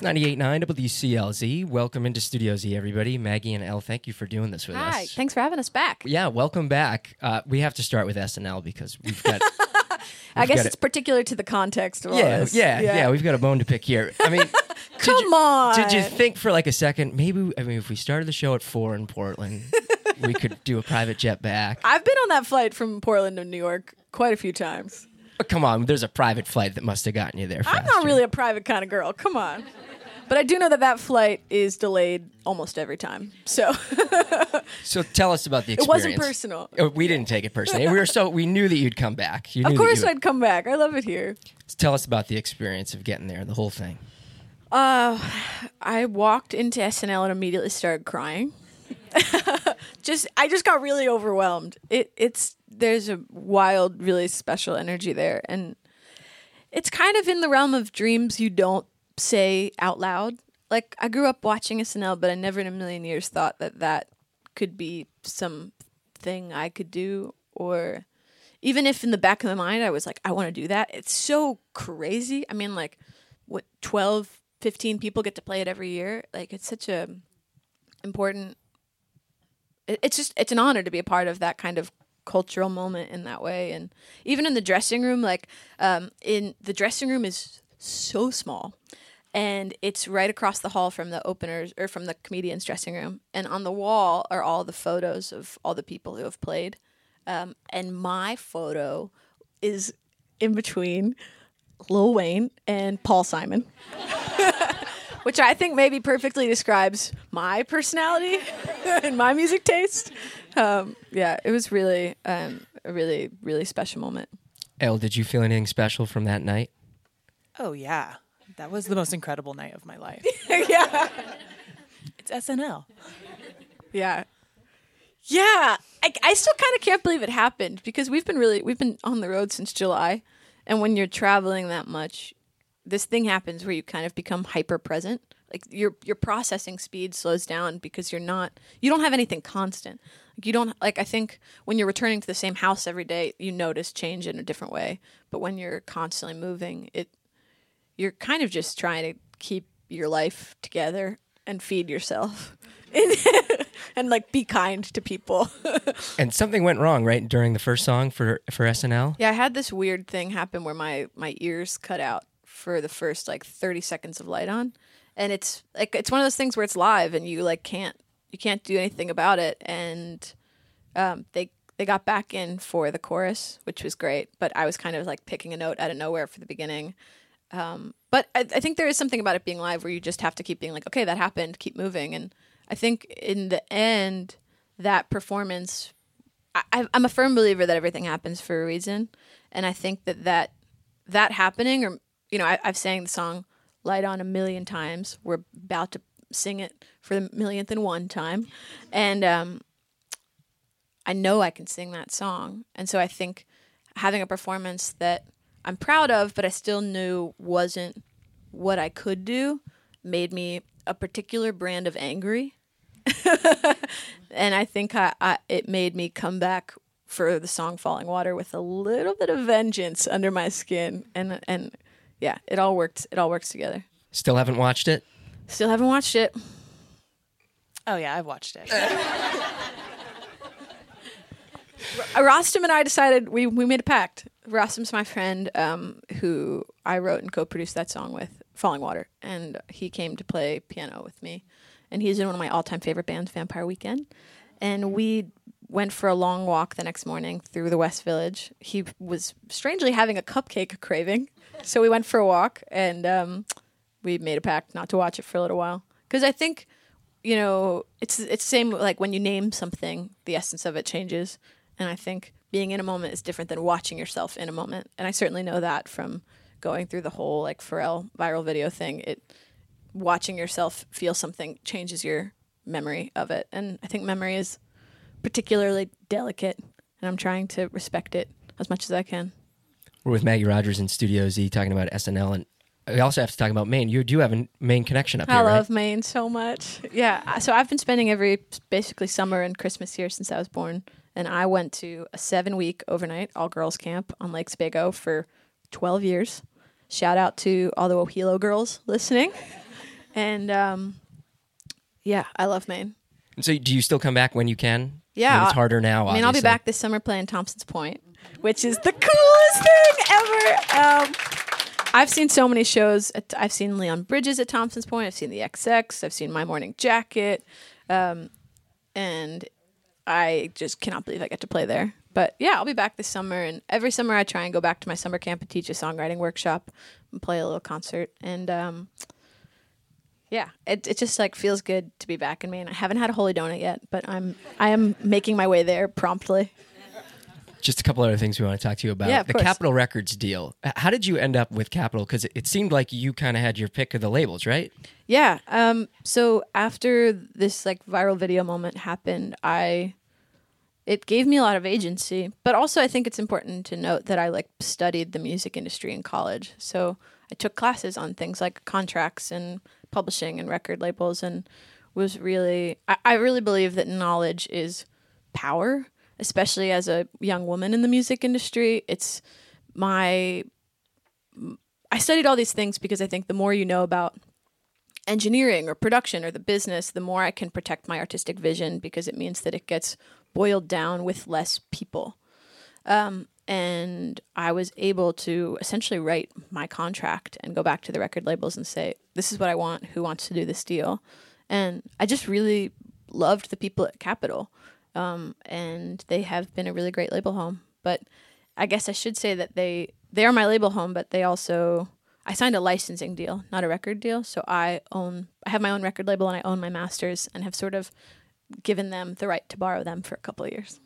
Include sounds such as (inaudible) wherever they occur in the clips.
It's 98.9 WCLZ. Welcome into Studio Z, everybody. Maggie and Elle, thank you for doing this with Hi, us. thanks for having us back. Yeah, welcome back. Uh, we have to start with SNL because we've got. (laughs) I we've guess got it's a- particular to the context of all yeah, this. yeah, yeah, We've got a bone to pick here. I mean, (laughs) Come you- on. Did you think for like a second, maybe, I mean, if we started the show at four in Portland, we could do a private jet back? (laughs) I've been on that flight from Portland to New York quite a few times. But come on, there's a private flight that must have gotten you there. I'm not really a private kind of girl. Come on. But I do know that that flight is delayed almost every time. So (laughs) So tell us about the experience. it wasn't personal. Oh, we didn't take it personally. We were so we knew that you'd come back. You knew Of course I'd come back. I love it here. Tell us about the experience of getting there, the whole thing. Uh, I walked into SNL and immediately started crying. (laughs) just I just got really overwhelmed. It it's there's a wild, really special energy there, and it's kind of in the realm of dreams you don't say out loud. Like I grew up watching SNL, but I never in a million years thought that that could be something I could do, or even if in the back of my mind I was like, I want to do that. It's so crazy. I mean, like what 12 15 people get to play it every year like it's such a important it's just it's an honor to be a part of that kind of cultural moment in that way. And even in the dressing room like um in the dressing room is so small and it's right across the hall from the openers or from the comedians dressing room. And on the wall are all the photos of all the people who have played. Um, and my photo is in between Lil Wayne and Paul Simon, (laughs) which I think maybe perfectly describes my personality (laughs) and my music taste. Um, yeah, it was really um, a really really special moment. Elle, did you feel anything special from that night? Oh yeah, that was the most incredible night of my life. (laughs) yeah, It's SNL. yeah, yeah. I, I still kind of can't believe it happened because we've been really we've been on the road since July, and when you're traveling that much, this thing happens where you kind of become hyper present. Like your your processing speed slows down because you're not you don't have anything constant. Like you don't like I think when you're returning to the same house every day, you notice change in a different way. But when you're constantly moving, it you're kind of just trying to keep your life together and feed yourself. (laughs) and like be kind to people. (laughs) And something went wrong, right, during the first song for for SNL. Yeah, I had this weird thing happen where my my ears cut out for the first like 30 seconds of light on. And it's like it's one of those things where it's live and you like can't you can't do anything about it and um they they got back in for the chorus, which was great, but I was kind of like picking a note out of nowhere for the beginning. Um but I, I think there is something about it being live where you just have to keep being like, okay, that happened, keep moving. And I think in the end, that performance I, I'm a firm believer that everything happens for a reason, and I think that that that happening, or you know, I, I've sang the song "Light On" a million times. We're about to sing it for the millionth and one time, and um, I know I can sing that song, and so I think having a performance that I'm proud of, but I still knew wasn't what I could do, made me a particular brand of angry. (laughs) And I think I, I it made me come back for the song "Falling Water" with a little bit of vengeance under my skin, and and yeah, it all worked. It all works together. Still haven't watched it. Still haven't watched it. Oh yeah, I've watched it. (laughs) Rostam and I decided we we made a pact. Rostam's my friend, um, who I wrote and co-produced that song with, "Falling Water," and he came to play piano with me, and he's in one of my all-time favorite bands, Vampire Weekend, and we went for a long walk the next morning through the West Village. He was strangely having a cupcake craving, so we went for a walk, and um, we made a pact not to watch it for a little while because I think you know it's it's the same like when you name something, the essence of it changes, and I think being in a moment is different than watching yourself in a moment, and I certainly know that from going through the whole like Pharrell viral video thing. It watching yourself feel something changes your memory of it, and I think memory is particularly delicate, and I'm trying to respect it as much as I can. We're with Maggie Rogers in Studio Z talking about SNL, and we also have to talk about Maine. You do have a Maine connection up I here, right? love Maine so much. Yeah, so I've been spending every basically summer and Christmas here since I was born, and I went to a seven week overnight all girls camp on Lake Sebago for twelve years. Shout out to all the Wohelo girls listening. (laughs) And um, yeah, I love Maine. And so, do you still come back when you can? Yeah, I mean, it's harder now. I mean, I'll be back this summer playing Thompson's Point, which is the coolest thing ever. Um, I've seen so many shows. At, I've seen Leon Bridges at Thompson's Point. I've seen the XX. I've seen My Morning Jacket, um, and I just cannot believe I get to play there. But yeah, I'll be back this summer, and every summer I try and go back to my summer camp and teach a songwriting workshop and play a little concert. And um, yeah, it it just like feels good to be back in Maine. I haven't had a holy donut yet, but I'm I am making my way there promptly. Just a couple other things we want to talk to you about. Yeah, the course. Capitol Records deal. How did you end up with Capitol? Because it seemed like you kind of had your pick of the labels, right? Yeah. Um. So after this like viral video moment happened, I it gave me a lot of agency, but also I think it's important to note that I like studied the music industry in college. So I took classes on things like contracts and publishing and record labels, and was really I, I really believe that knowledge is power, especially as a young woman in the music industry. It's my I studied all these things because I think the more you know about engineering or production or the business, the more I can protect my artistic vision because it means that it gets boiled down with less people. Um, and I was able to essentially write my contract and go back to the record labels and say, this is what I want. Who wants to do this deal? And I just really loved the people at Capitol. Um, and they have been a really great label home. But I guess I should say that they they are my label home, but they also I signed a licensing deal, not a record deal. So I own I have my own record label and I own my masters and have sort of given them the right to borrow them for a couple of years.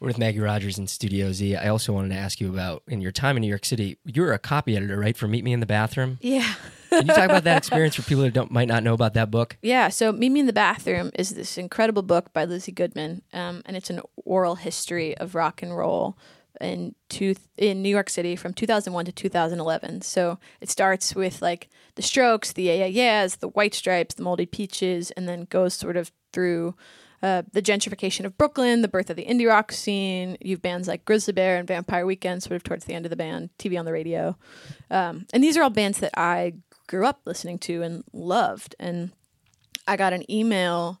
We're with Maggie Rogers in Studio Z. I also wanted to ask you about in your time in New York City. You were a copy editor, right, for Meet Me in the Bathroom. Yeah. (laughs) Can you talk about that experience for people who don't might not know about that book? (laughs) Yeah, so Meet Me in the Bathroom is this incredible book by Lizzie Goodman, um, and it's an oral history of rock and roll in two, in New York City from 2001 to 2011. So it starts with like the Strokes, the Yeah Yeah Yeahs, the White Stripes, the Moldy Peaches, and then goes sort of through uh, the gentrification of Brooklyn, the birth of the indie rock scene. You've bands like Grizzly Bear and Vampire Weekend, sort of towards the end of the band, TV on the radio. Um, and these are all bands that I grew up listening to and loved. And I got an email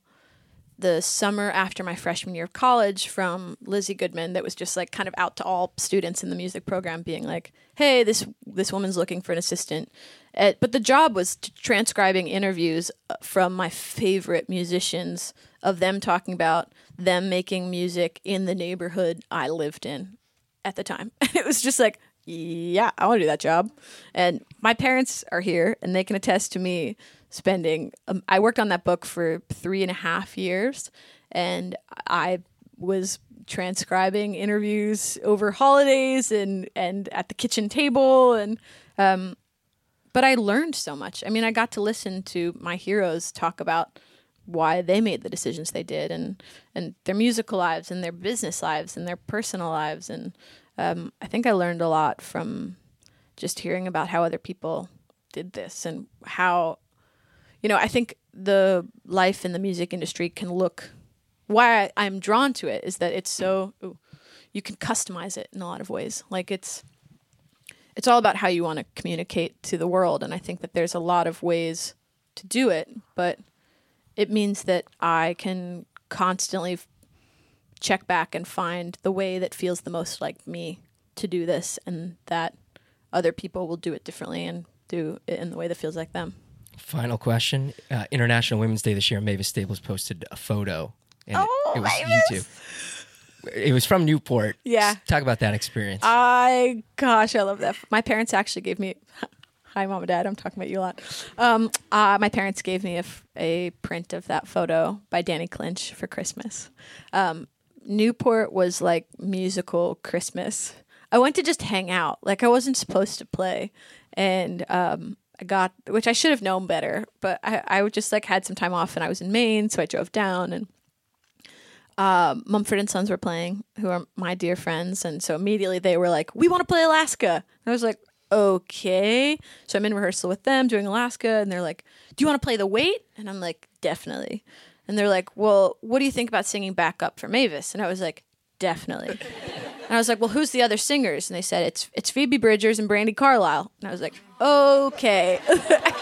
the summer after my freshman year of college from Lizzie Goodman that was just like kind of out to all students in the music program being like, "Hey, this this woman's looking for an assistant." Uh, but the job was transcribing interviews uh, from my favorite musicians of them talking about them making music in the neighborhood I lived in at the time. (laughs) it was just like, yeah, I want to do that job. And my parents are here and they can attest to me spending, um, I worked on that book for three and a half years and I was transcribing interviews over holidays and, and at the kitchen table. And, um, but I learned so much. I mean, I got to listen to my heroes talk about why they made the decisions they did and and their musical lives and their business lives and their personal lives and um, I think I learned a lot from just hearing about how other people did this and how you know I think the life in the music industry can look why I, I'm drawn to it is that it's so ooh, you can customize it in a lot of ways. Like it's it's all about how you want to communicate to the world and I think that there's a lot of ways to do it but it means that I can constantly check back and find the way that feels the most like me to do this and that other people will do it differently and do it in the way that feels like them. Final question: uh, International Women's Day this year. Mavis Staples posted a photo, and it- Oh, it, was Mavis! YouTube. It was from Newport. Yeah. talk about that experience. I gosh, I love that. My parents actually gave me. (laughs) Hi, mom and dad. I'm talking about you a lot. Um, uh, my parents gave me a, f- a print of that photo by Danny Clinch for Christmas. Um, Newport was like musical Christmas. I went to just hang out. Like I wasn't supposed to play, and um, I got which I should have known better. But I, I just like had some time off, and I was in Maine, so I drove down and um, Mumford and Sons were playing, who are my dear friends, and so immediately they were like, "We want to play Alaska." And I was like, "Okay." So I'm in rehearsal with them doing Alaska, and they're like, "Do you want to play the Wait?" And I'm like, "Definitely." And they're like, "Well, what do you think about singing backup for Mavis?" And I was like, "Definitely." (laughs) And I was like, "Well, who's the other singers?" And they said it's it's Phoebe Bridgers and Brandi Carlile. And I was like, "Okay." (laughs)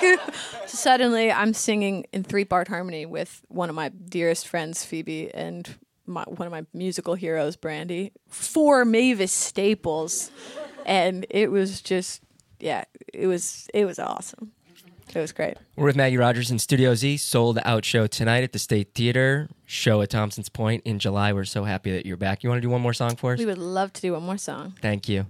so suddenly, I'm singing in three part harmony with one of my dearest friends, Phoebe, and my, one of my musical heroes, Brandi, for Mavis Staples, and it was just yeah, it was it was awesome. It was great. We're with Maggie Rogers in Studio Z, sold out show tonight at the State Theater, show at Thompson's Point in July. We're so happy that you're back. You want to do one more song for us? We would love to do one more song. Thank you.